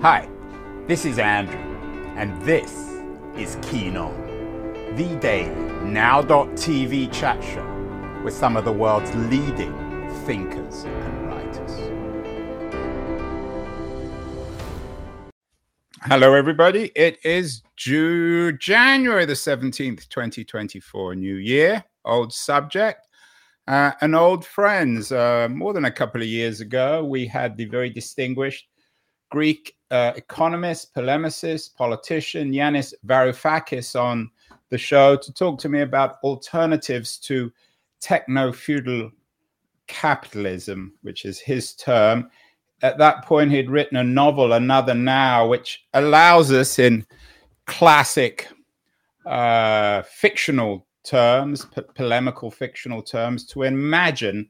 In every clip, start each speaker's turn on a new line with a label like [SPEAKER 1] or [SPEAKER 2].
[SPEAKER 1] Hi, this is Andrew, and this is Keen On, the daily now.tv chat show with some of the world's leading thinkers and writers. Hello, everybody. It is June, January the 17th, 2024, new year, old subject. Uh, and old friends. Uh, more than a couple of years ago, we had the very distinguished Greek uh, economist, polemicist, politician Yanis Varoufakis on the show to talk to me about alternatives to techno feudal capitalism, which is his term. At that point, he'd written a novel, Another Now, which allows us in classic uh, fictional terms, polemical fictional terms, to imagine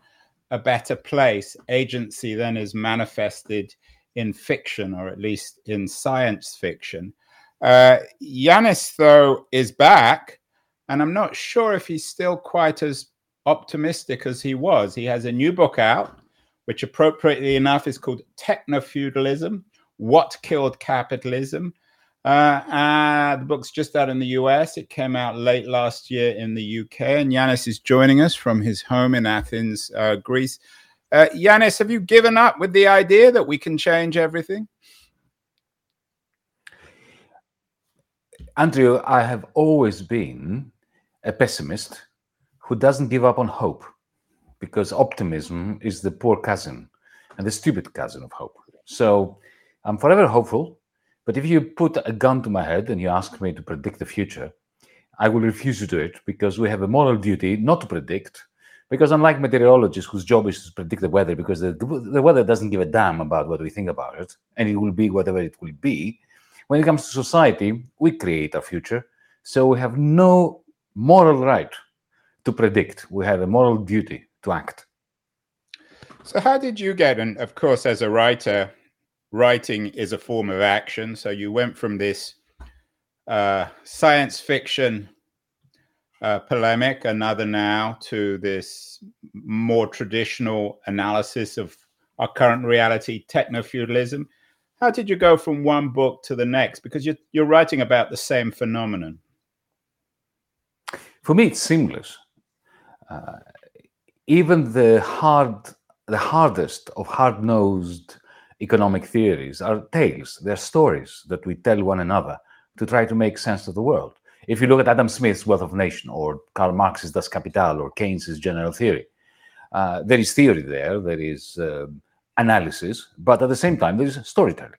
[SPEAKER 1] a better place. Agency then is manifested in fiction, or at least in science fiction. Uh, Yanis, though, is back, and I'm not sure if he's still quite as optimistic as he was. He has a new book out, which appropriately enough is called Techno Feudalism What Killed Capitalism. Uh, uh, the book's just out in the US. It came out late last year in the UK, and Yanis is joining us from his home in Athens, uh, Greece. Uh, Yanis, have you given up with the idea that we can change everything?
[SPEAKER 2] Andrew, I have always been a pessimist who doesn't give up on hope because optimism is the poor cousin and the stupid cousin of hope. So I'm forever hopeful. But if you put a gun to my head and you ask me to predict the future, I will refuse to do it because we have a moral duty not to predict, because unlike meteorologists whose job is to predict the weather, because the, the weather doesn't give a damn about what we think about it, and it will be whatever it will be, when it comes to society, we create our future. So we have no moral right to predict. We have a moral duty to act.
[SPEAKER 1] So, how did you get, and of course, as a writer, writing is a form of action. So, you went from this uh, science fiction uh, polemic, another now, to this more traditional analysis of our current reality, techno feudalism. How did you go from one book to the next? Because you're, you're writing about the same phenomenon.
[SPEAKER 2] For me, it's seamless. Uh, even the hard, the hardest of hard-nosed economic theories are tales. They're stories that we tell one another to try to make sense of the world. If you look at Adam Smith's Wealth of Nation or Karl Marx's Das Kapital or Keynes's General Theory, uh, there is theory there, there is uh, analysis, but at the same time, there is storytelling.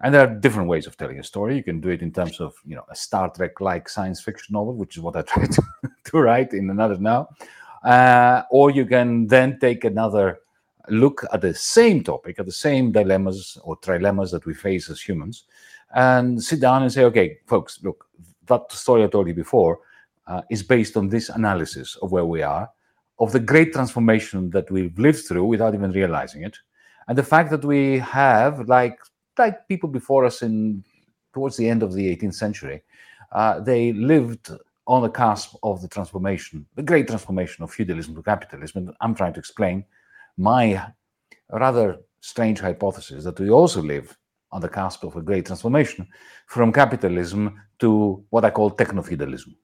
[SPEAKER 2] And there are different ways of telling a story. You can do it in terms of, you know, a Star Trek-like science fiction novel, which is what I try to, to write in another now. Uh, or you can then take another look at the same topic, at the same dilemmas or trilemmas that we face as humans, and sit down and say, okay, folks, look, that story I told you before uh, is based on this analysis of where we are, of the great transformation that we've lived through without even realizing it, and the fact that we have, like like people before us in towards the end of the 18th century, uh, they lived on the cusp of the transformation, the great transformation of feudalism to capitalism. And I'm trying to explain my rather strange hypothesis that we also live on the cusp of a great transformation from capitalism to what I call techno feudalism.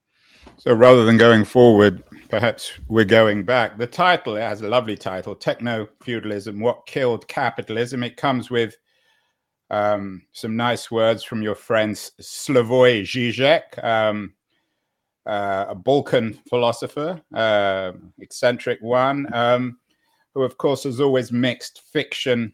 [SPEAKER 1] So rather than going forward, perhaps we're going back. The title it has a lovely title Techno Feudalism What Killed Capitalism. It comes with um, some nice words from your friend Slavoj Žižek, um, uh, a Balkan philosopher, uh, eccentric one, um, who, of course, has always mixed fiction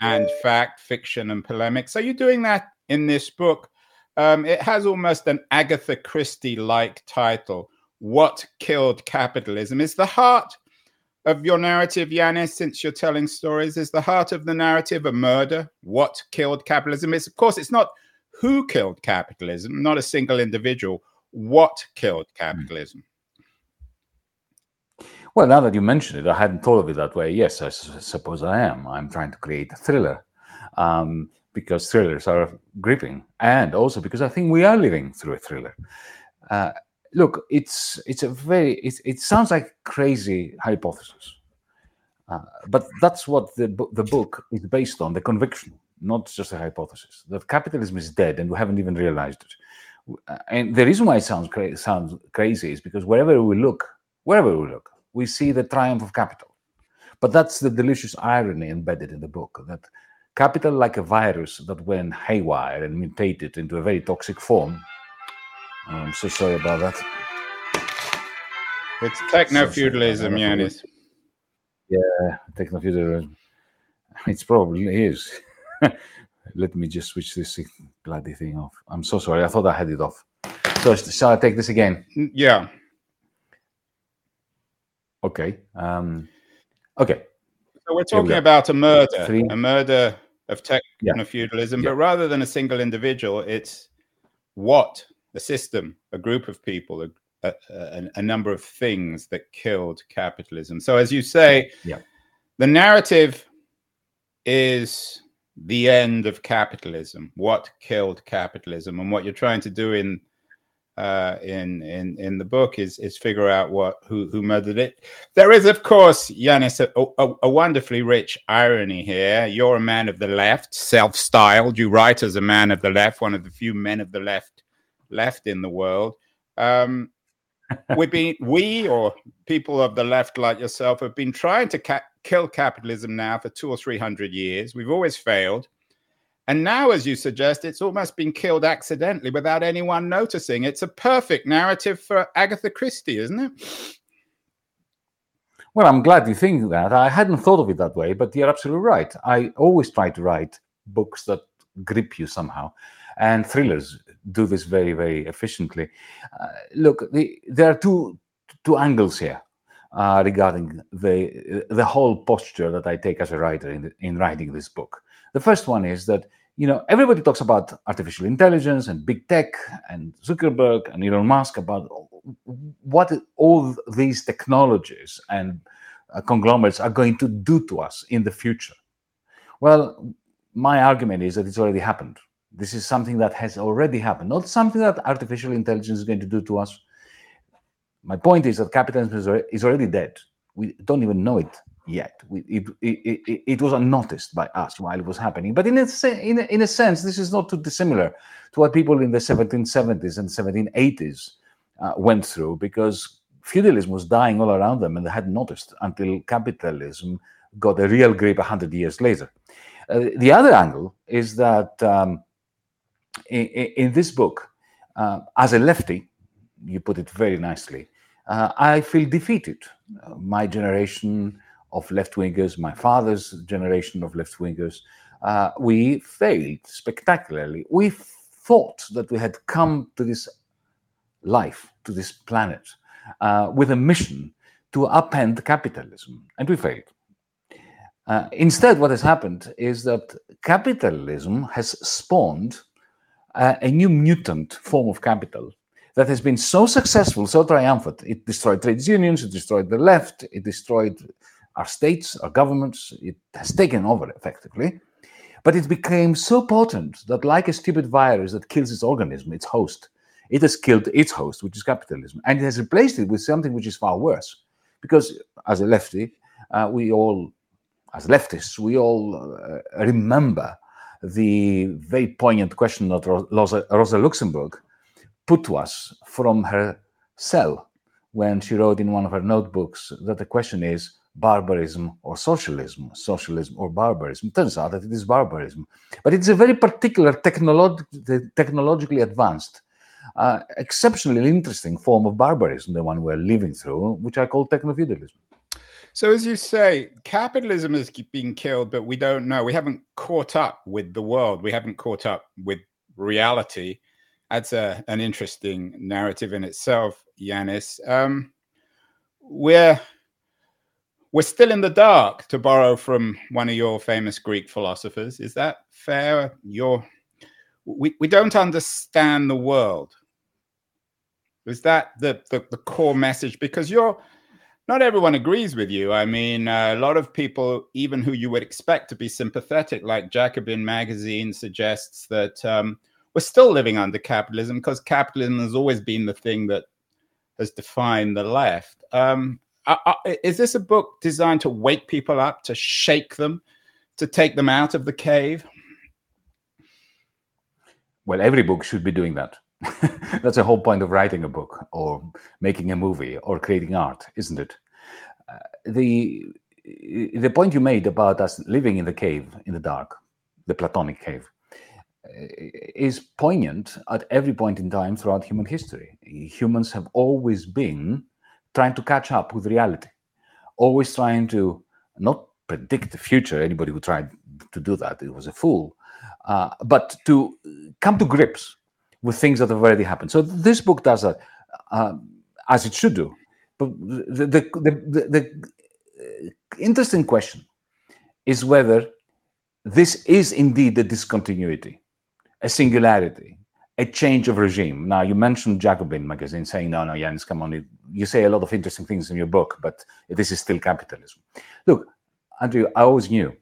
[SPEAKER 1] and fact, fiction and polemics. So you're doing that in this book. Um, it has almost an Agatha Christie like title What Killed Capitalism? Is the heart of your narrative, Yanis, since you're telling stories, is the heart of the narrative a murder? What killed capitalism? It's, of course, it's not who killed capitalism, not a single individual. What killed capitalism?
[SPEAKER 2] Well, now that you mention it, I hadn't thought of it that way. Yes, I suppose I am. I'm trying to create a thriller um, because thrillers are gripping, and also because I think we are living through a thriller. Uh, look, it's it's a very it, it sounds like crazy hypothesis, uh, but that's what the the book is based on: the conviction not just a hypothesis, that capitalism is dead and we haven't even realized it. Uh, and the reason why it sounds, cra- sounds crazy is because wherever we look, wherever we look, we see the triumph of capital. But that's the delicious irony embedded in the book that capital, like a virus that went haywire and mutated into a very toxic form. Oh, I'm so sorry about that.
[SPEAKER 1] It's techno feudalism, Yanis.
[SPEAKER 2] Yeah, techno feudalism. It probably is. Let me just switch this bloody thing off. I'm so sorry. I thought I had it off. So shall I take this again?
[SPEAKER 1] Yeah.
[SPEAKER 2] Okay. Um, okay.
[SPEAKER 1] So we're talking about a murder,
[SPEAKER 2] Three.
[SPEAKER 1] a murder of techno-feudalism,
[SPEAKER 2] Yeah.
[SPEAKER 1] but rather than a single individual, it's what a system, a group of people, a, a, a, a number of things that killed capitalism. So, as you say,
[SPEAKER 2] Yeah.
[SPEAKER 1] the narrative is the end of capitalism. What killed capitalism, and what you're trying to do in uh, in in in the book is is figure out what who who murdered it. There is, of course, Yanis, a, a, a wonderfully rich irony here. You're a man of the left, self-styled. You write as a man of the left, one of the few men of the left left in the world. Um, we've been we or people of the left like yourself have been trying to ca- kill capitalism now for two or three hundred years. We've always failed. And now, as you suggest, it's almost been killed accidentally without anyone noticing. It's a perfect narrative for Agatha Christie, isn't it?
[SPEAKER 2] Well, I'm glad you think that. I hadn't thought of it that way, but you're absolutely right. I always try to write books that grip you somehow, and thrillers do this very, very efficiently. Uh, look, the, there are two two angles here uh, regarding the the whole posture that I take as a writer in in writing this book. The first one is that you know everybody talks about artificial intelligence and big tech and Zuckerberg and Elon Musk about what all these technologies and uh, conglomerates are going to do to us in the future. Well, my argument is that it's already happened. This is something that has already happened, not something that artificial intelligence is going to do to us. My point is that capitalism is is already dead. We don't even know it yet. We, it, it, it, it was unnoticed by us while it was happening. But in a, in, a, in a sense, this is not too dissimilar to what people in the 1770s and 1780s uh, went through because feudalism was dying all around them and they hadn't noticed until capitalism got a real grip 100 years later. Uh, the other angle is that um, in, in this book, uh, as a lefty, you put it very nicely, uh, I feel defeated. Uh, my generation of left wingers, my father's generation of left wingers, uh, we failed spectacularly. We thought that we had come to this life, to this planet, uh, with a mission to upend capitalism, and we failed. Uh, instead, what has happened is that capitalism has spawned uh, a new mutant form of capital that has been so successful, so triumphant. It destroyed trade unions, it destroyed the left, it destroyed our states, our governments, it has taken over effectively. But it became so potent that, like a stupid virus that kills its organism, its host, it has killed its host, which is capitalism, and it has replaced it with something which is far worse. Because as a lefty, uh, we all, as leftists, we all uh, remember the very poignant question that Rosa, Rosa Luxemburg put to us from her cell when she wrote in one of her notebooks that the question is barbarism or socialism, socialism or barbarism. Turns out that it is barbarism, but it's a very particular technolog- technologically advanced, uh, exceptionally interesting form of barbarism, the one we're living through, which I call techno-feudalism.
[SPEAKER 1] So, as you say, capitalism has been killed, but we don't know. We haven't caught up with the world. We haven't caught up with reality. That's a, an interesting narrative in itself, Yanis. Um, we're we're still in the dark, to borrow from one of your famous Greek philosophers. Is that fair? You're, we, we don't understand the world. Is that the, the, the core message? Because you're not everyone agrees with you. I mean, uh, a lot of people, even who you would expect to be sympathetic, like Jacobin magazine suggests that um, we're still living under capitalism because capitalism has always been the thing that has defined the left. Um, is this a book designed to wake people up, to shake them, to take them out of the cave?
[SPEAKER 2] Well, every book should be doing that. That's the whole point of writing a book or making a movie or creating art, isn't it? Uh, the the point you made about us living in the cave in the dark, the Platonic cave, uh, is poignant at every point in time throughout human history. Humans have always been trying to catch up with reality, always trying to not predict the future. Anybody who tried to do that, it was a fool. Uh, but to come to grips with things that have already happened. So this book does that, uh, as it should do. But the, the, the, the interesting question is whether this is indeed a discontinuity, a singularity, a change of regime. Now, you mentioned Jacobin magazine saying, no, no, Yanis, come on. You say a lot of interesting things in your book, but this is still capitalism. Look, Andrew, I always knew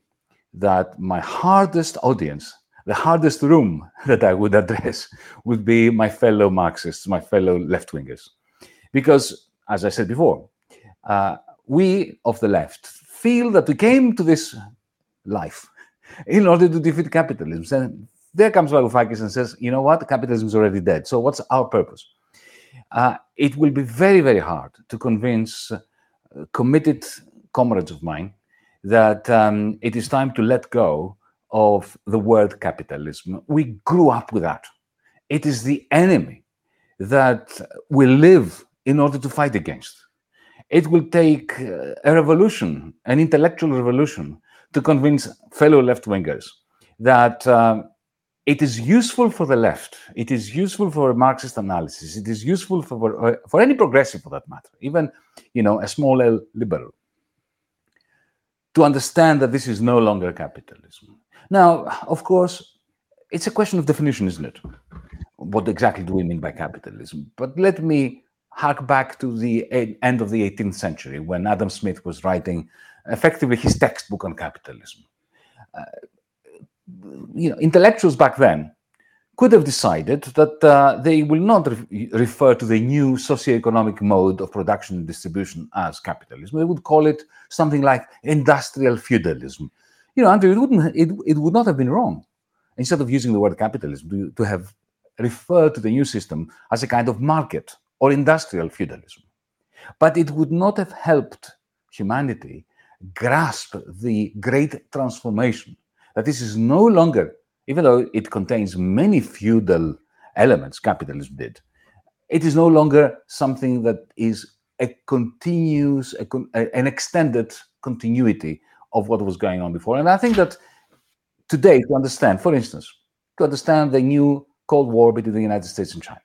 [SPEAKER 2] that my hardest audience, the hardest room that I would address would be my fellow Marxists, my fellow left wingers. Because, as I said before, uh, we of the left feel that we came to this life in order to defeat capitalism. There comes Varoufakis and says, you know what, capitalism is already dead. So what's our purpose? Uh, it will be very, very hard to convince uh, committed comrades of mine that um, it is time to let go of the word capitalism. We grew up with that. It is the enemy that we live in order to fight against. It will take uh, a revolution, an intellectual revolution, to convince fellow left wingers that uh, it is useful for the left, it is useful for Marxist analysis, it is useful for, uh, for any progressive for that matter, even you know a small L liberal, to understand that this is no longer capitalism. Now, of course, it's a question of definition, isn't it? What exactly do we mean by capitalism? But let me hark back to the end of the 18th century when Adam Smith was writing effectively his textbook on capitalism. Uh, you know, intellectuals back then could have decided that uh, they will not re- refer to the new socioeconomic mode of production and distribution as capitalism. They would call it something like industrial feudalism. You know, Andrew, it wouldn't it, it would not have been wrong instead of using the word capitalism to, to have referred to the new system as a kind of market or industrial feudalism. But it would not have helped humanity grasp the great transformation that this is no longer, even though it contains many feudal elements, capitalism did, it is no longer something that is a continuous, a, an extended continuity of what was going on before. And I think that today, to understand, for instance, to understand the new Cold War between the United States and China,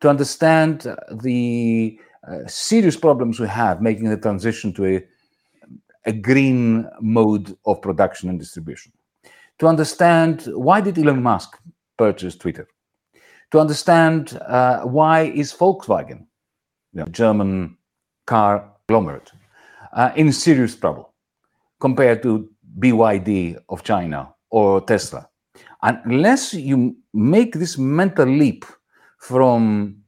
[SPEAKER 2] to understand the uh, serious problems we have making the transition to a, a green mode of production and distribution, to understand why did Elon Musk purchase Twitter, to understand uh, why is Volkswagen, know, German car conglomerate, uh, in serious trouble compared to BYD of China or Tesla. Unless you make this mental leap from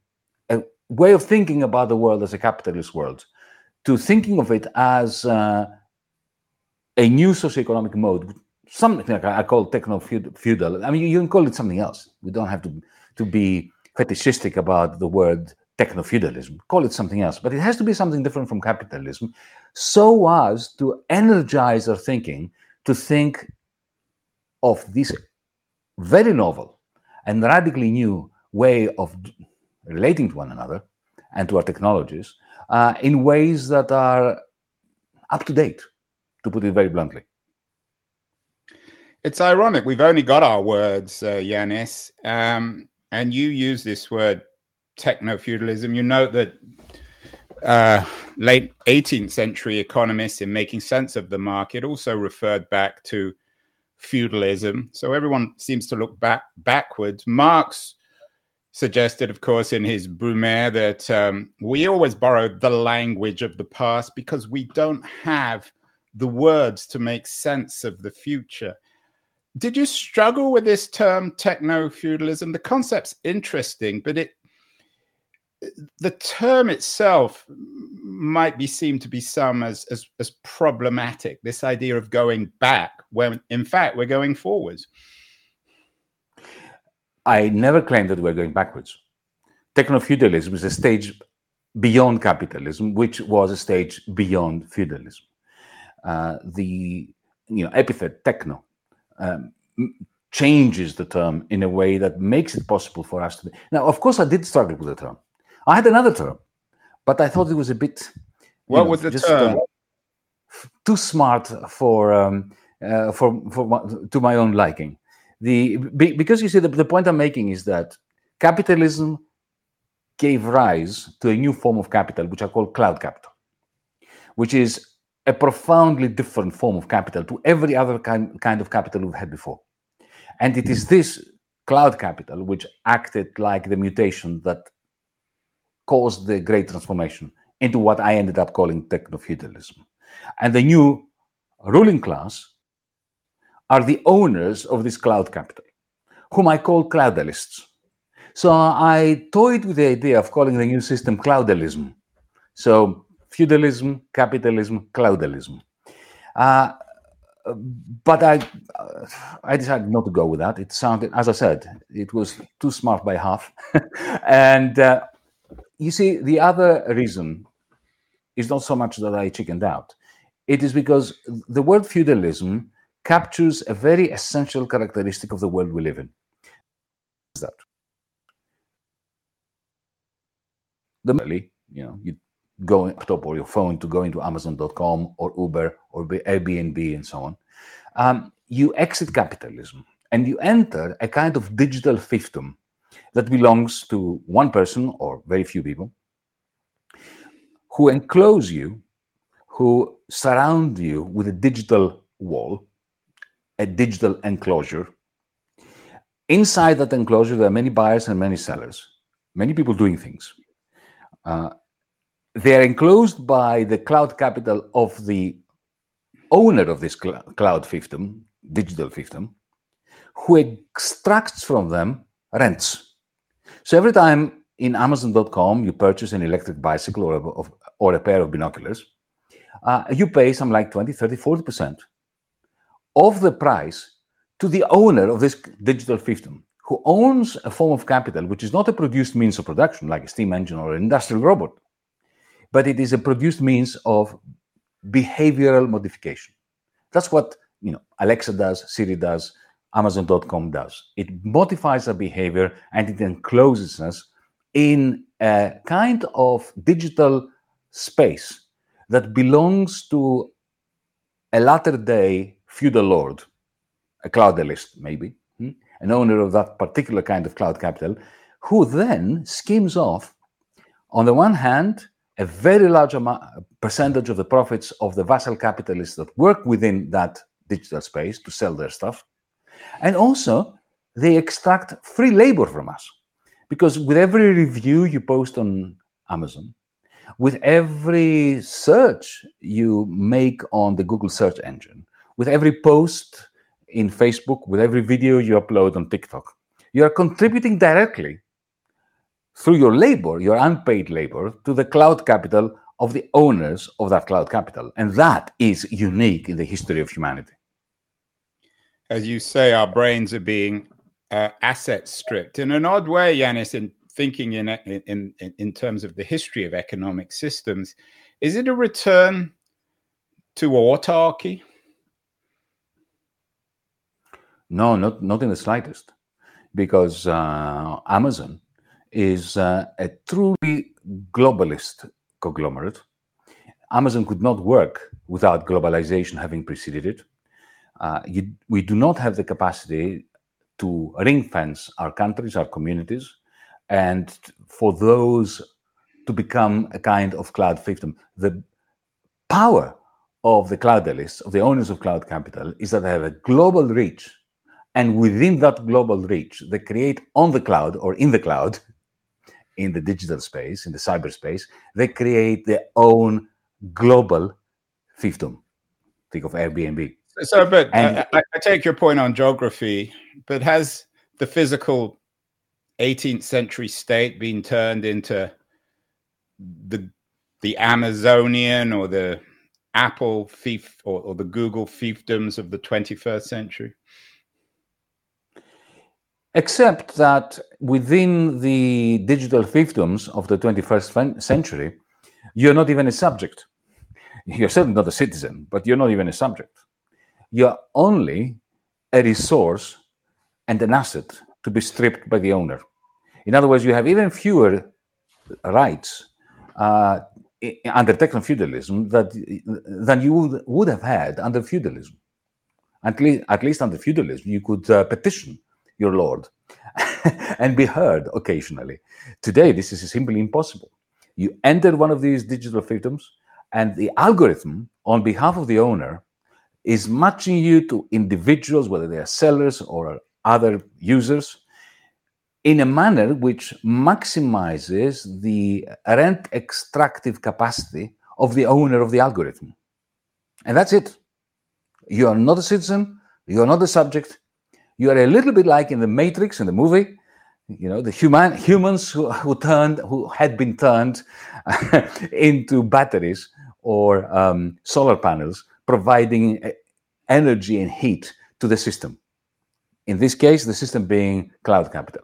[SPEAKER 2] a way of thinking about the world as a capitalist world to thinking of it as uh, a new socioeconomic mode, something like I call techno feudal. I mean, you can call it something else. We don't have to, to be fetishistic about the word techno feudalism. Call it something else, but it has to be something different from capitalism so as to energize our thinking to think of this very novel and radically new way of relating to one another and to our technologies uh, in ways that are up to date, to put it very bluntly.
[SPEAKER 1] It's ironic. We've only got our words, uh, Yanis, um, and you use this word techno feudalism. You note that uh, late 18th century economists, in making sense of the market, also referred back to feudalism. So everyone seems to look back backwards. Marx suggested, of course, in his Brumaire, that um, we always borrow the language of the past because we don't have the words to make sense of the future. Did you struggle with this term techno feudalism? The concept's interesting, but it the term itself might be seen to be some as, as as problematic. This idea of going back when in fact we're going forwards
[SPEAKER 2] I never claimed that we're going backwards. Techno feudalism is a stage beyond capitalism, which was a stage beyond feudalism. Uh, the you know epithet techno um, changes the term in a way that makes it possible for us to. Be. Now, of course, I did struggle with the term. I had another term, but I thought it was a bit.
[SPEAKER 1] What know, was the just, term? Uh,
[SPEAKER 2] too smart for um, uh, for for to my own liking. The because you see the, the point I'm making is that capitalism gave rise to a new form of capital, which I call cloud capital, which is a profoundly different form of capital to every other kind, kind of capital we've had before. And it is hmm. this cloud capital which acted like the mutation that caused the great transformation into what I ended up calling techno feudalism. And the new ruling class are the owners of this cloud capital, whom I call cloudalists. So I toyed with the idea of calling the new system cloudalism. So feudalism, capitalism, cloudalism. Uh, but I, uh, I decided not to go with that. It sounded, as I said, it was too smart by half. and uh, you see, the other reason is not so much that I chickened out. It is because the word feudalism captures a very essential characteristic of the world we live in. Is that the you know you go laptop or your phone to go into Amazon.com or Uber or Airbnb and so on. Um, you exit capitalism and you enter a kind of digital fiefdom that belongs to one person or very few people who enclose you, who surround you with a digital wall a digital enclosure. Inside that enclosure, there are many buyers and many sellers, many people doing things. Uh, they are enclosed by the cloud capital of the owner of this cl- cloud fiefdom, digital fiefdom, who extracts from them rents. So every time in Amazon.com you purchase an electric bicycle or a, or a pair of binoculars, uh, you pay some like 20, 30, 40% of the price to the owner of this digital fiefdom, who owns a form of capital which is not a produced means of production like a steam engine or an industrial robot, but it is a produced means of behavioral modification. That's what you know Alexa does, Siri does, Amazon.com does. It modifies our behavior and it encloses us in a kind of digital space that belongs to a latter day feudal lord, a cloudalist maybe, hmm? an owner of that particular kind of cloud capital, who then skims off, on the one hand, a very large amount, percentage of the profits of the vassal capitalists that work within that digital space to sell their stuff. And also, they extract free labor from us. Because with every review you post on Amazon, with every search you make on the Google search engine, with every post in Facebook, with every video you upload on TikTok. You are contributing directly through your labor, your unpaid labor, to the cloud capital of the owners of that cloud capital. And that is unique in the history of humanity.
[SPEAKER 1] As you say, our brains are being uh, asset stripped in an odd way, Yanis, in thinking in, in, in, in terms of the history of economic systems. Is it a return to autarky?
[SPEAKER 2] No, not not in the slightest, because uh, Amazon is uh, a truly globalist conglomerate. Amazon could not work without globalization having preceded it. Uh, you, we do not have the capacity to ring fence our countries, our communities, and for those to become a kind of cloud fiefdom. The power of the cloudalists, of the owners of cloud capital, is that they have a global reach and within that global reach, they create on the cloud or in the cloud, in the digital space, in the cyberspace, they create their own global fiefdom. Think of Airbnb.
[SPEAKER 1] So, but and, I, I take your point on geography, but has the physical 18th century state been turned into the the Amazonian or the Apple fief or, or the Google fiefdoms of the 21st century?
[SPEAKER 2] Except that within the digital fiefdoms of the 21st century, you're not even a subject. You're certainly not a citizen, but you're not even a subject. You're only a resource and an asset to be stripped by the owner. In other words, you have even fewer rights uh, under techno feudalism than you would, would have had under feudalism. At least, at least under feudalism, you could uh, petition your lord and be heard occasionally. Today, this is simply impossible. You enter one of these digital fiefdoms, and the algorithm, on behalf of the owner, is matching you to individuals, whether they are sellers or other users, in a manner which maximizes the rent extractive capacity of the owner of the algorithm. And that's it. You are not a citizen, you are not a subject. You are a little bit like in the Matrix in the movie, you know, the human humans who, who turned who had been turned into batteries or um, solar panels, providing eh, energy and heat to the system. In this case, the system being cloud capital.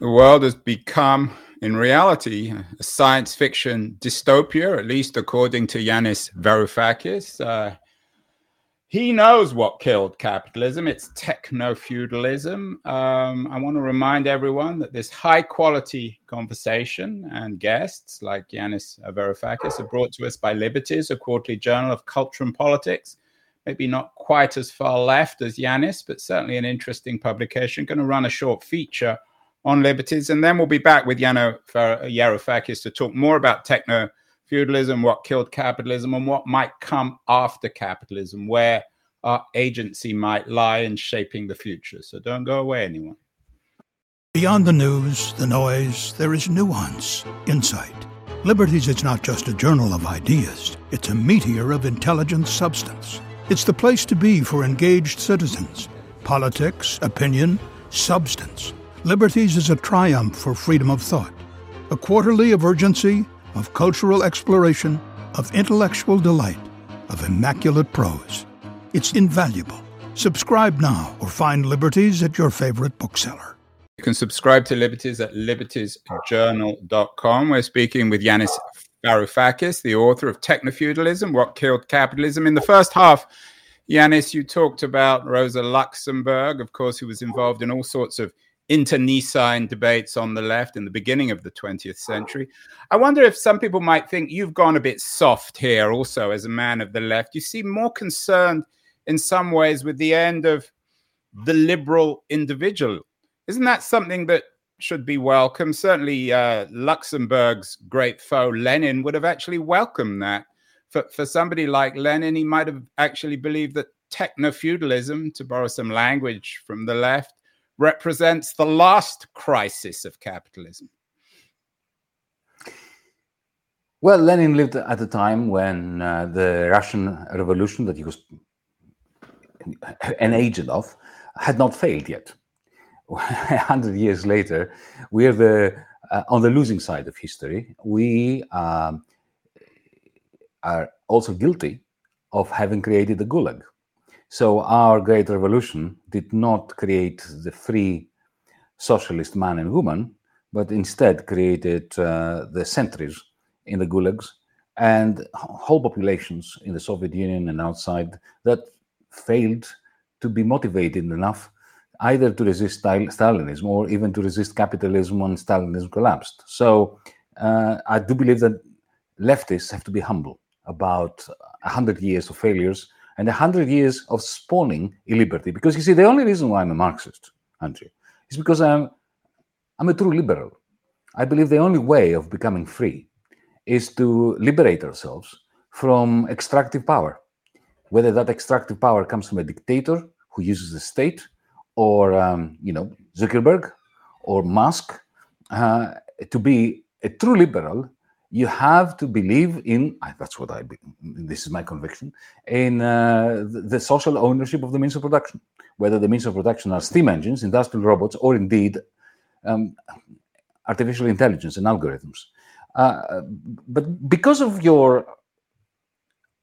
[SPEAKER 1] The world has become, in reality, a science fiction dystopia, at least according to Yanis Varoufakis. Uh, he knows what killed capitalism. It's techno feudalism. Um, I want to remind everyone that this high quality conversation and guests like Yanis Varoufakis are brought to us by Liberties, a quarterly journal of culture and politics. Maybe not quite as far left as Yanis, but certainly an interesting publication. Going to run a short feature on Liberties, and then we'll be back with Yanis Varoufakis to talk more about techno feudalism, what killed capitalism, and what might come after capitalism, where our agency might lie in shaping the future. So don't go away, anyone.
[SPEAKER 3] Beyond the news, the noise, there is nuance, insight. Liberties is not just a journal of ideas, it's a meteor of intelligent substance. It's the place to be for engaged citizens. Politics, opinion, substance. Liberties is a triumph for freedom of thought, a quarterly of urgency of cultural exploration, of intellectual delight, of immaculate prose. It's invaluable. Subscribe now or find Liberties at your favorite bookseller.
[SPEAKER 1] You can subscribe to Liberties at libertiesjournal.com. We're speaking with Yanis Varoufakis, the author of Technofeudalism, What Killed Capitalism. In the first half, Yanis, you talked about Rosa Luxemburg, of course, who was involved in all sorts of internecine debates on the left in the beginning of the 20th century. I wonder if some people might think you've gone a bit soft here also as a man of the left. You seem more concerned in some ways with the end of the liberal individual. Isn't that something that should be welcome? Certainly, uh, Luxemburg's great foe, Lenin, would have actually welcomed that. For, for somebody like Lenin, he might have actually believed that techno feudalism, to borrow some language from the left, represents the last crisis of capitalism?
[SPEAKER 2] Well, Lenin lived at a time when uh, the Russian Revolution that he was an agent of had not failed yet. A hundred years later, we are the uh, on the losing side of history. We um, are also guilty of having created the Gulag. So our great revolution did not create the free socialist man and woman, but instead created uh, the sentries in the gulags and whole populations in the Soviet Union and outside that failed to be motivated enough either to resist Stalinism or even to resist capitalism when Stalinism collapsed. So uh, I do believe that leftists have to be humble about 100 years of failures and a hundred years of spawning illiberty. Because you see, the only reason why I'm a Marxist, Andrew, is because I'm I'm a true liberal. I believe the only way of becoming free is to liberate ourselves from extractive power, whether that extractive power comes from a dictator who uses the state, or um, you know Zuckerberg, or Musk. Uh, to be a true liberal you have to believe in that's what i this is my conviction in uh, the, social ownership of the means of production whether the means of production are steam engines industrial robots or indeed um, artificial intelligence and algorithms. Uh, but because of your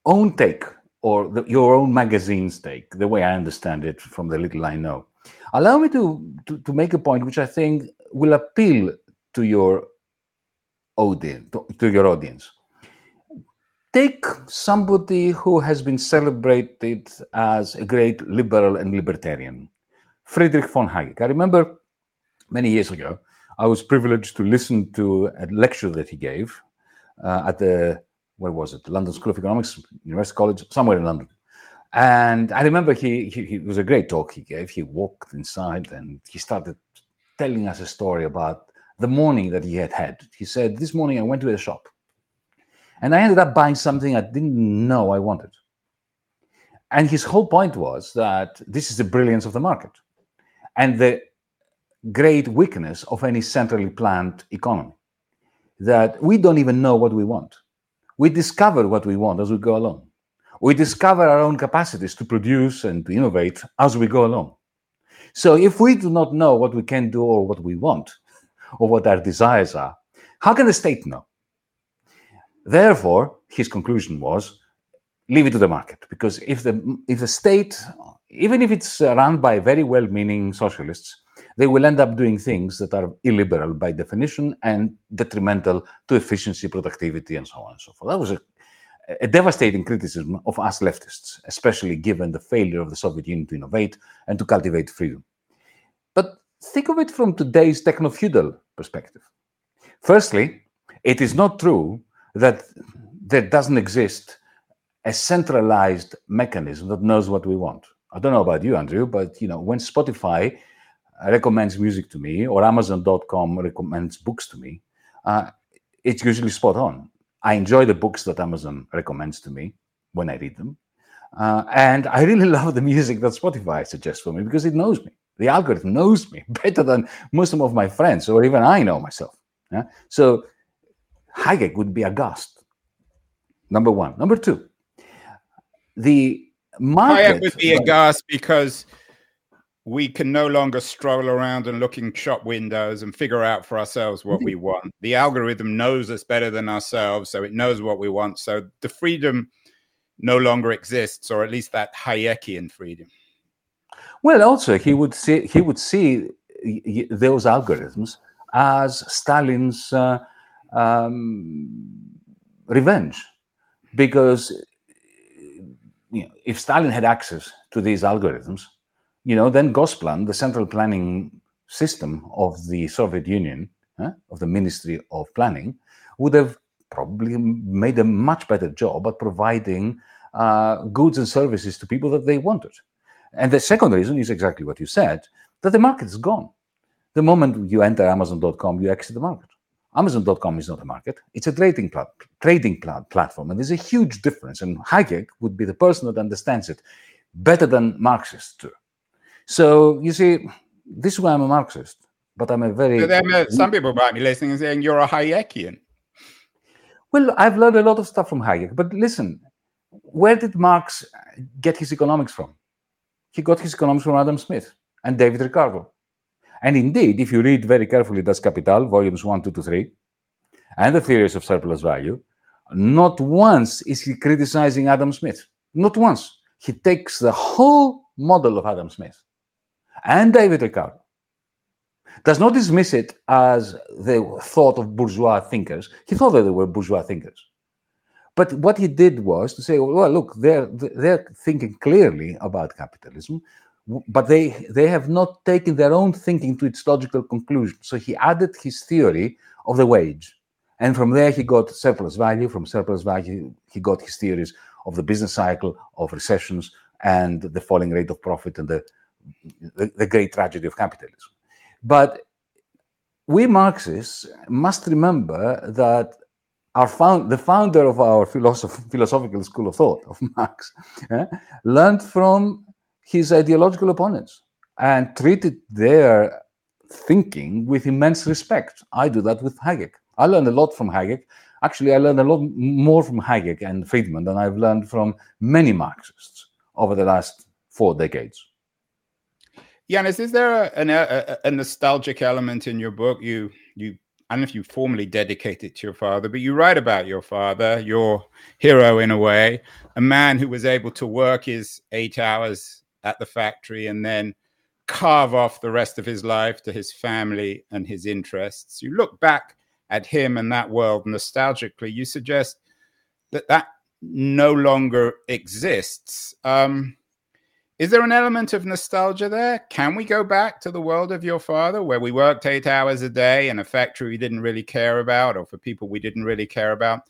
[SPEAKER 2] own take or the, your own magazine's take the way i understand it from the little i know Allow me to, to, to make a point which I think will appeal to your audience. To, your audience. Take somebody who has been celebrated as a great liberal and libertarian, Friedrich von Hayek. I remember many years ago, I was privileged to listen to a lecture that he gave uh, at the where was it? London School of Economics, University College, somewhere in London. And I remember he, he, he was a great talk he gave. He walked inside and he started telling us a story about the morning that he had had. He said, "This morning I went to a shop, and I ended up buying something I didn't know I wanted." And his whole point was that this is the brilliance of the market, and the great weakness of any centrally planned economy that we don't even know what we want. We discover what we want as we go along. We discover our own capacities to produce and to innovate as we go along. So if we do not know what we can do or what we want, or what our desires are, how can the state know? Therefore, his conclusion was leave it to the market because if the if the state even if it's run by very well-meaning socialists they will end up doing things that are illiberal by definition and detrimental to efficiency, productivity, and so on and so forth. That was a, a devastating criticism of us leftists, especially given the failure of the Soviet Union to innovate and to cultivate freedom. Think of it from today's techno feudal perspective. Firstly, it is not true that there doesn't exist a centralized mechanism that knows what we want. I don't know about you, Andrew, but you know, when Spotify recommends music to me or Amazon.com recommends books to me, uh, it's usually spot on. I enjoy the books that Amazon recommends to me when I read them. Uh, and I really love the music that Spotify suggests for me because it knows me. The algorithm knows me better than most of my friends, or even I know myself. Yeah? So Hayek would be aghast. Number one. Number two, the market.
[SPEAKER 1] Hayek would be aghast because we can no longer stroll around and look in shop windows and figure out for ourselves what we mm-hmm. want. The algorithm knows us better than ourselves, so it knows what we want. So the freedom no longer exists, or at least that Hayekian freedom.
[SPEAKER 2] Well, also he would see he would see those algorithms as Stalin's uh, um, revenge, because you know, if Stalin had access to these algorithms, you know, then Gosplan, the central planning system of the Soviet Union, uh, of the Ministry of Planning, would have probably made a much better job at providing uh, goods and services to people that they wanted. And the second reason is exactly what you said that the market is gone. The moment you enter Amazon.com, you exit the market. Amazon.com is not a market; it's a trading plat- trading plat- platform, and there's a huge difference. And Hayek would be the person that understands it better than Marxists do. So you see, this is why I'm a Marxist, but I'm a very.
[SPEAKER 1] then, uh, some people might be listening and saying you're a Hayekian.
[SPEAKER 2] Well, I've learned a lot of stuff from Hayek, but listen, where did Marx get his economics from? He got his economics from Adam Smith and David Ricardo. And indeed, if you read very carefully Das Kapital, volumes 1, 2 to 3, and the theories of surplus value, not once is he criticizing Adam Smith. Not once. He takes the whole model of Adam Smith and David Ricardo does not dismiss it as the thought of bourgeois thinkers. He thought that they were bourgeois thinkers. But what he did was to say, well, look, they're, they're thinking clearly about capitalism, but they, they have not taken their own thinking to its logical conclusion. So he added his theory of the wage. And from there, he got surplus value. From surplus value, he got his theories of the business cycle, of recessions, and the falling rate of profit and the the, the great tragedy of capitalism. But we Marxists must remember that our found, the founder of our philosoph- philosophical school of thought, of Marx, eh, learned from his ideological opponents and treated their thinking with immense respect. I do that with Hayek. I learned a lot from Hayek. Actually, I learned a lot more from Hayek and Friedman than I've learned from many Marxists over the last four decades.
[SPEAKER 1] Yanis, is there a, a, a, nostalgic element in your book? You, you, I don't know if you formally dedicate it to your father, but you write about your father, your hero in a way, a man who was able to work his eight hours at the factory and then carve off the rest of his life to his family and his interests. You look back at him and that world nostalgically, you suggest that that no longer exists. Um, is there an element of nostalgia there? Can we go back to the world of your father where we worked eight hours a day in a factory we didn't really care about or for people we didn't really care about?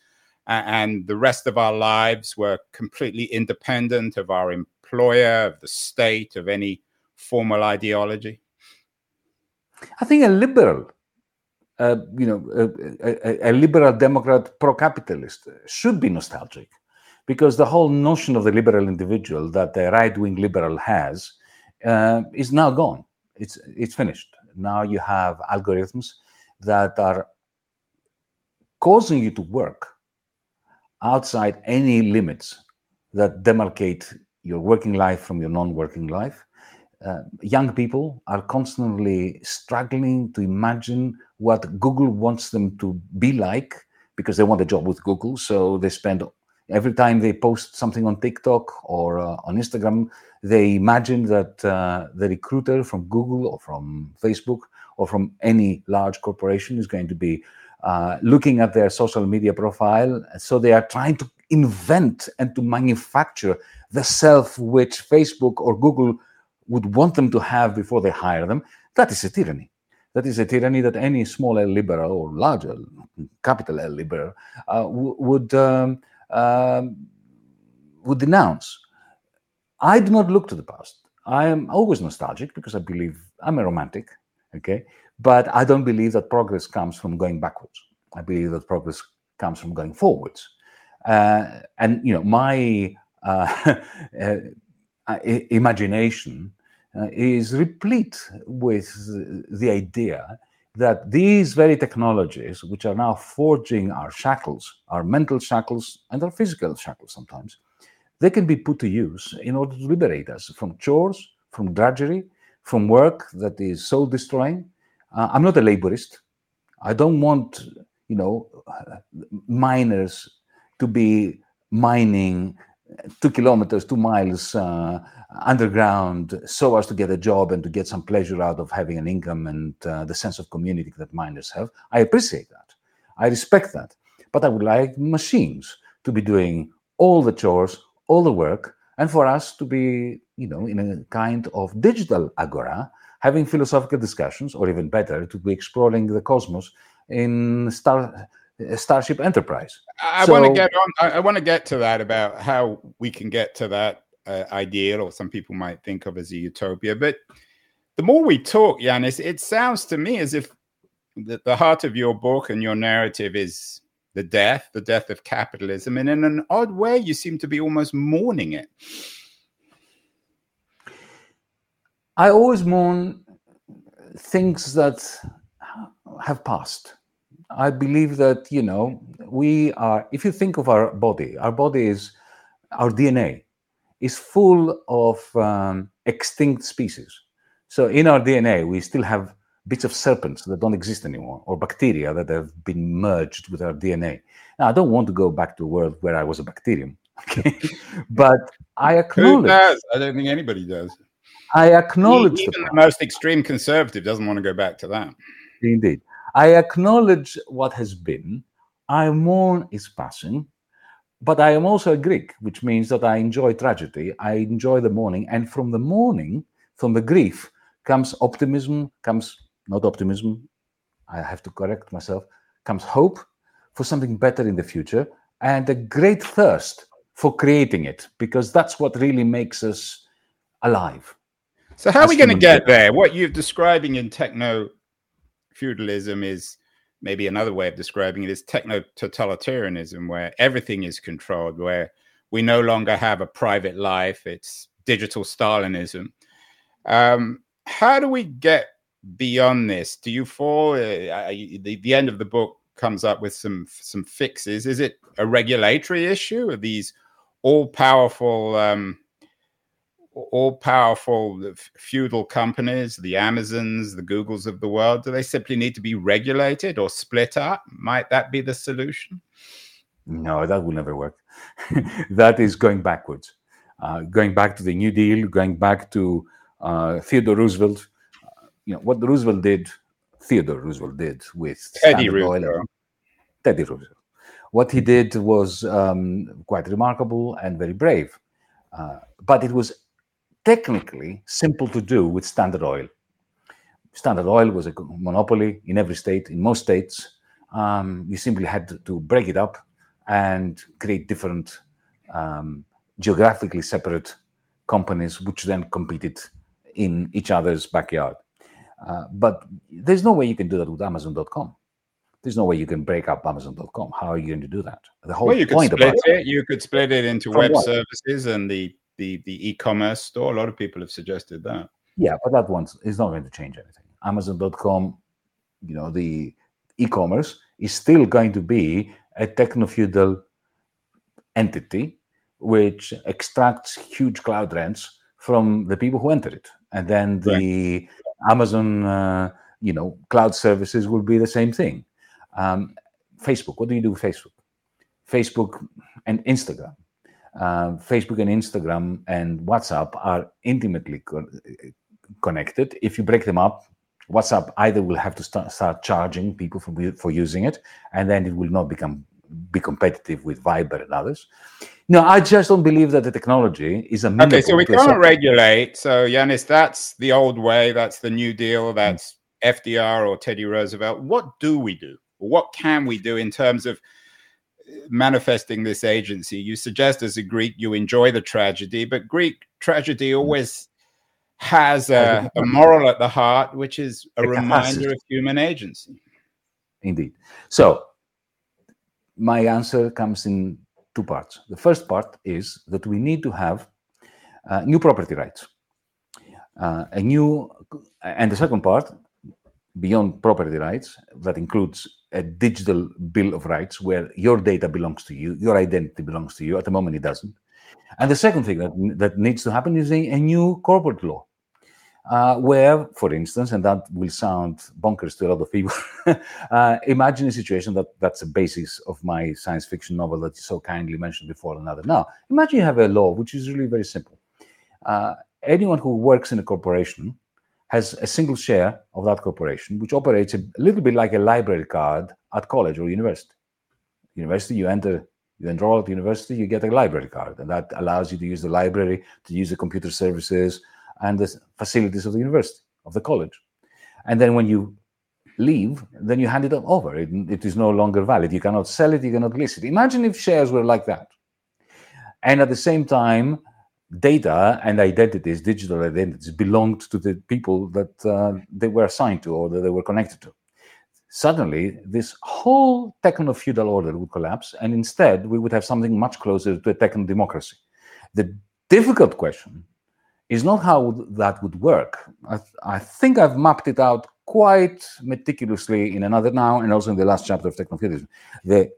[SPEAKER 1] And the rest of our lives were completely independent of our employer, of the state, of any formal ideology?
[SPEAKER 2] I think a liberal, uh, you know, a, a, a liberal Democrat pro-capitalist should be nostalgic because the whole notion of the liberal individual that the right-wing liberal has uh, is now gone. It's it's finished. Now you have algorithms that are causing you to work outside any limits that demarcate your working life from your non-working life. Uh, young people are constantly struggling to imagine what Google wants them to be like because they want a job with Google. So they spend every time they post something on TikTok or uh, on Instagram, they imagine that uh, the recruiter from Google or from Facebook or from any large corporation is going to be uh, looking at their social media profile. So they are trying to invent and to manufacture the self which Facebook or Google would want them to have before they hire them. That is a tyranny. That is a tyranny that any small liberal or larger capital L liberal uh, would um, um, would denounce. I do not look to the past. I am always nostalgic because I believe I'm a romantic, okay? But I don't believe that progress comes from going backwards. I believe that progress comes from going forwards. Uh, and you know, my uh, uh, imagination uh, is replete with the idea that these very technologies, which are now forging our shackles, our mental shackles and our physical shackles sometimes, they can be put to use in order to liberate us from chores, from drudgery, from work that is soul destroying. Uh, I'm not a laborist. I don't want, you know, miners to be mining two kilometers, two miles uh, underground so as to get a job and to get some pleasure out of having an income and uh, the sense of community that miners have. I appreciate that. I respect that. But I would like machines to be doing all the chores, all the work, and for us to be, you know, in a kind of digital agora, having philosophical discussions, or even better, to be exploring the cosmos in star Starship Enterprise.
[SPEAKER 1] I so, want to get on. I, I want to get to that about how we can get to that uh, ideal, or some people might think of as a utopia. But the more we talk, Yanis, it sounds to me as if the, the heart of your book and your narrative is the death, the death of capitalism, and in an odd way, you seem to be almost mourning it.
[SPEAKER 2] I always mourn things that have passed I believe that, you know, we are, if you think of our body, our body is, our DNA is full of um, extinct species. So in our DNA, we still have bits of serpents that don't exist anymore, or bacteria that have been merged with our DNA. Now, I don't want to go back to a world where I was a bacterium, okay? but I acknowledge. Who
[SPEAKER 1] does? I don't think anybody does.
[SPEAKER 2] I acknowledge.
[SPEAKER 1] Even the, the most extreme conservative doesn't want to go back to that.
[SPEAKER 2] Indeed. I acknowledge what has been. I mourn its passing, but I am also a Greek, which means that I enjoy tragedy. I enjoy the mourning, and from the mourning, from the grief, comes optimism. Comes not optimism. I have to correct myself. Comes hope for something better in the future, and a great thirst for creating it, because that's what really makes us alive.
[SPEAKER 1] So, how are we going to get there? What you're describing in techno feudalism is maybe another way of describing it is techno totalitarianism, where everything is controlled, where we no longer have a private life. It's digital Stalinism. Um, how do we get beyond this? Do you fall? Uh, the, the end of the book comes up with some some fixes. Is it a regulatory issue? Are these all powerful um, all powerful feudal companies, the Amazons, the Googles of the world, do they simply need to be regulated or split up? Might that be the solution?
[SPEAKER 2] No, that will never work. that is going backwards, uh, going back to the New Deal, going back to Uh, Theodore Roosevelt, uh, you know, what Roosevelt did, Theodore Roosevelt did with
[SPEAKER 1] Teddy
[SPEAKER 2] Standard Oil
[SPEAKER 1] Roosevelt.
[SPEAKER 2] and- Teddy Roosevelt. What he did was um, quite remarkable and very brave, uh, but it was technically simple to do with Standard Oil. Standard Oil was a monopoly in every state, in most states. Um, you simply had to, break it up and create different um, geographically separate companies, which then competed in each other's backyard. Uh, but there's no way you can do that with Amazon.com. There's no way you can break up Amazon.com. How are you going to do that? The whole
[SPEAKER 1] Well, you could split
[SPEAKER 2] about
[SPEAKER 1] it. You could split it into
[SPEAKER 2] From
[SPEAKER 1] web
[SPEAKER 2] what?
[SPEAKER 1] services and the the the e-commerce store. A lot of people have suggested that.
[SPEAKER 2] Yeah, but that one is not going to change anything. Amazon.com, you know, the e-commerce is still going to be a techno-feudal entity which extracts huge cloud rents from the people who enter it, and then the Amazon, uh, you know, cloud services will be the same thing. Um, Facebook, what do you do with Facebook? Facebook and Instagram. Um, Facebook and Instagram and WhatsApp are intimately co- connected. If you break them up, WhatsApp either will have to start, start charging people for, for using it, and then it will not become be competitive with Viber and others. No, I just don't believe that the technology is a
[SPEAKER 1] Okay, so we can't regulate. So Yanis, that's the old way. That's the New Deal. That's FDR or Teddy Roosevelt. What do we do? What can we do in terms of manifesting this agency? You suggest as a Greek you enjoy the tragedy, but Greek tragedy always has a, a moral at the heart, which is a reminder of human agency.
[SPEAKER 2] Indeed. So, my answer comes in two parts. The first part is that we need to have uh, new property rights. Uh, a new, and the second part, beyond property rights, that includes a digital bill of rights where your data belongs to you, your identity belongs to you. At the moment, it doesn't. And the second thing that, that needs to happen is a, a new corporate law uh, where, for instance, and that will sound bonkers to a lot of people, uh, imagine a situation that that's the basis of my science fiction novel that you so kindly mentioned before another. Now, imagine you have a law which is really very simple. Uh, anyone who works in a corporation has a single share of that corporation, which operates a little bit like a library card at college or university. University, you enter, you enroll at the university, you get a library card, and that allows you to use the library, to use the computer services, and the facilities of the university, of the college. And then when you leave, then you hand it over. It, it is no longer valid. You cannot sell it, you cannot list it. Imagine if shares were like that. And at the same time, data and identities, digital identities, belonged to the people that uh, they were assigned to or that they were connected to. Suddenly, this whole techno feudal order would collapse, and instead, we would have something much closer to a techno democracy. The difficult question is not how that would work. I, th- I think I've mapped it out quite meticulously in another now and also in the last chapter of Technofeudalism. The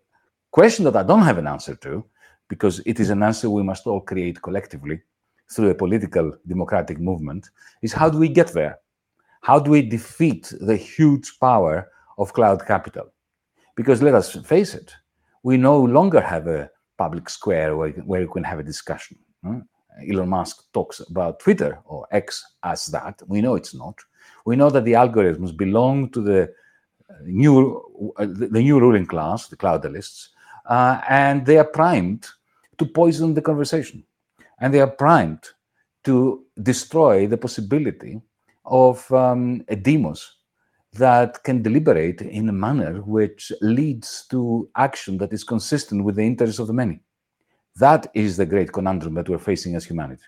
[SPEAKER 2] question that I don't have an answer to, because it is an answer we must all create collectively through a political democratic movement, is how do we get there? How do we defeat the huge power of cloud capital? Because let us face it, we no longer have a public square where, where you can have a discussion. Elon Musk talks about Twitter or X as that. We know it's not. We know that the algorithms belong to the uh, new uh, the new ruling class, the cloudalists, uh, and they are primed to poison the conversation, and they are primed to destroy the possibility of um, a demos that can deliberate in a manner which leads to action that is consistent with the interests of the many. That is the great conundrum that we're facing as humanity.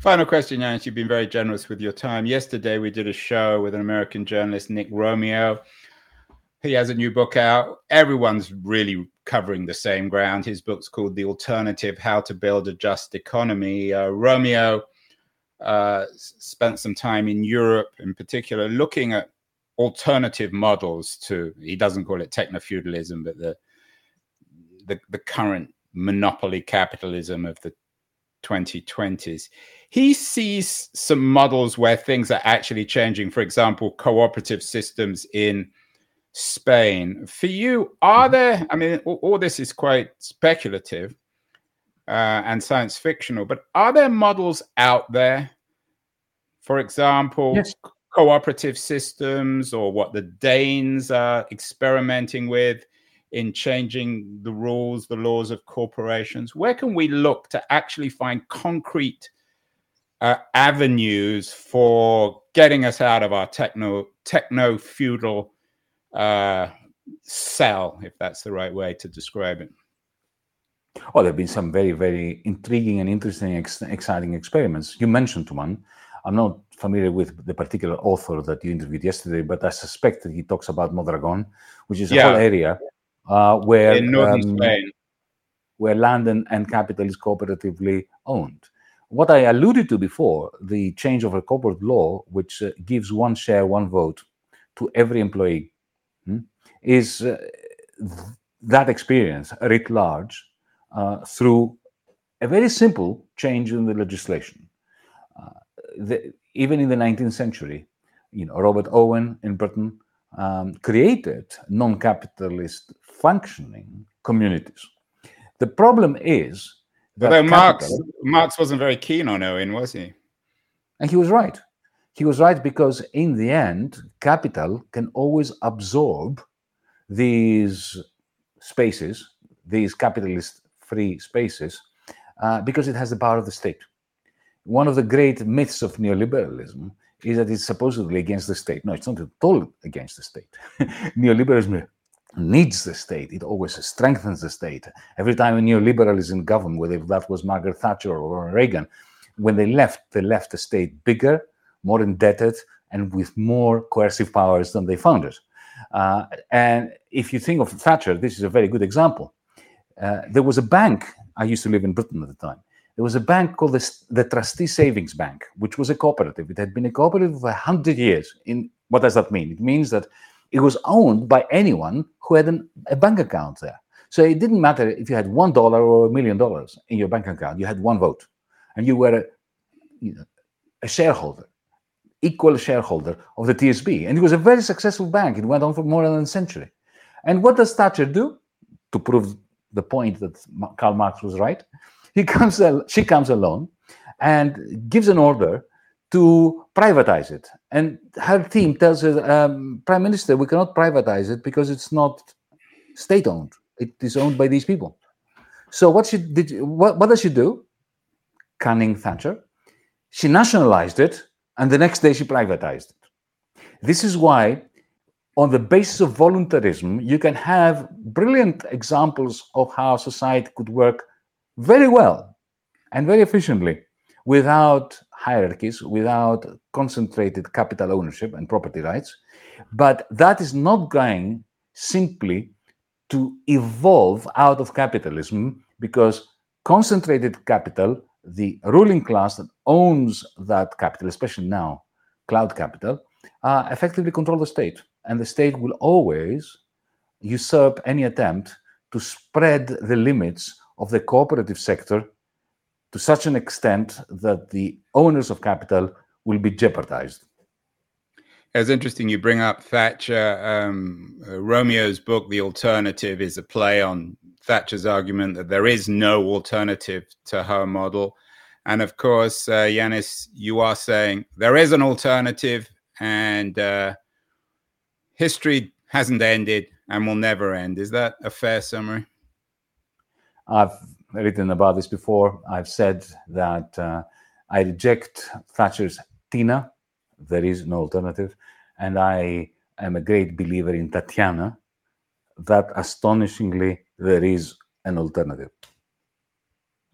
[SPEAKER 1] Final question, Yanis. You've been very generous with your time. Yesterday, we did a show with an American journalist, Nick Romeo. He has a new book out. Everyone's really covering the same ground. His book's called The Alternative How to Build a Just Economy. Uh, Romeo uh, spent some time in Europe, in particular, looking at alternative models to, he doesn't call it techno feudalism, but the, the, the current monopoly capitalism of the 2020s. He sees some models where things are actually changing. For example, cooperative systems in Spain. For you, are there, I mean, all, all this is quite speculative uh, and science fictional, but are there models out there For example, yes. cooperative systems or what the Danes are experimenting with in changing the rules, the laws of corporations? Where can we look to actually find concrete uh, avenues for getting us out of our techno techno feudal uh, cell, if that's the right way to describe it?
[SPEAKER 2] Oh, there have been some very, very intriguing and interesting, ex- exciting experiments. You mentioned one. I'm not familiar with the particular author that you interviewed yesterday, but I suspect that he talks about Mondragon, which is a yeah. whole area uh, where um, where land and, and capital is cooperatively owned. What I alluded to before, the change of a corporate law, which uh, gives one share, one vote to every employee, is uh, that experience writ large uh, through a very simple change in the legislation. Uh, the, even in the 19th century, you know, Robert Owen in Britain um, created non-capitalist functioning communities. The problem is
[SPEAKER 1] that but Marx Marx wasn't very keen on Owen, was he?
[SPEAKER 2] And he was right. He was right because in the end, capital can always absorb these spaces, these capitalist free spaces, uh, because it has the power of the state. One of the great myths of neoliberalism is that it's supposedly against the state. No, it's not at all against the state. Neoliberalism needs the state. It always strengthens the state. Every time a neoliberal is in government, whether that was Margaret Thatcher or Reagan, when they left, they left the state bigger, more indebted, and with more coercive powers than they found it. Uh, and if you think of Thatcher, this is a very good example. Uh, there was a bank, I used to live in Britain at the time, there was a bank called the, the Trustee Savings Bank, which was a cooperative. It had been a cooperative for 100 years. In What does that mean? It means that it was owned by anyone who had an, a bank account there. So it didn't matter if you had one dollar or a million dollars in your bank account, you had one vote. And you were a, you know, a shareholder, equal shareholder of the TSB. And it was a very successful bank. It went on for more than a century. And what does Thatcher do to prove the point that Karl Marx was right? he comes, she comes alone and gives an order to privatize it. And her team tells her, um, Prime Minister, we cannot privatize it because it's not state owned. It is owned by these people. So what she did, what, what does she do? Cunning Thatcher. She nationalized it, and the next day she privatized it. This is why, on the basis of voluntarism, you can have brilliant examples of how society could work very well and very efficiently without hierarchies, without concentrated capital ownership and property rights. But that is not going simply to evolve out of capitalism because concentrated capital, the ruling class that owns that capital, especially now, cloud capital, uh, effectively control the state. And the state will always usurp any attempt to spread the limits of the cooperative sector to such an extent that the owners of capital will be jeopardized.
[SPEAKER 1] It's interesting you bring up Thatcher. Um, uh, Romeo's book, The Alternative, is a play on Thatcher's argument that there is no alternative to her model. And of course, uh, Yanis, you are saying there is an alternative, and uh, history hasn't ended and will never end. Is that a fair summary?
[SPEAKER 2] I've written about this before. I've said that uh, I reject Thatcher's Tina. There is no alternative. And I am a great believer in Tatiana, that astonishingly there is an alternative.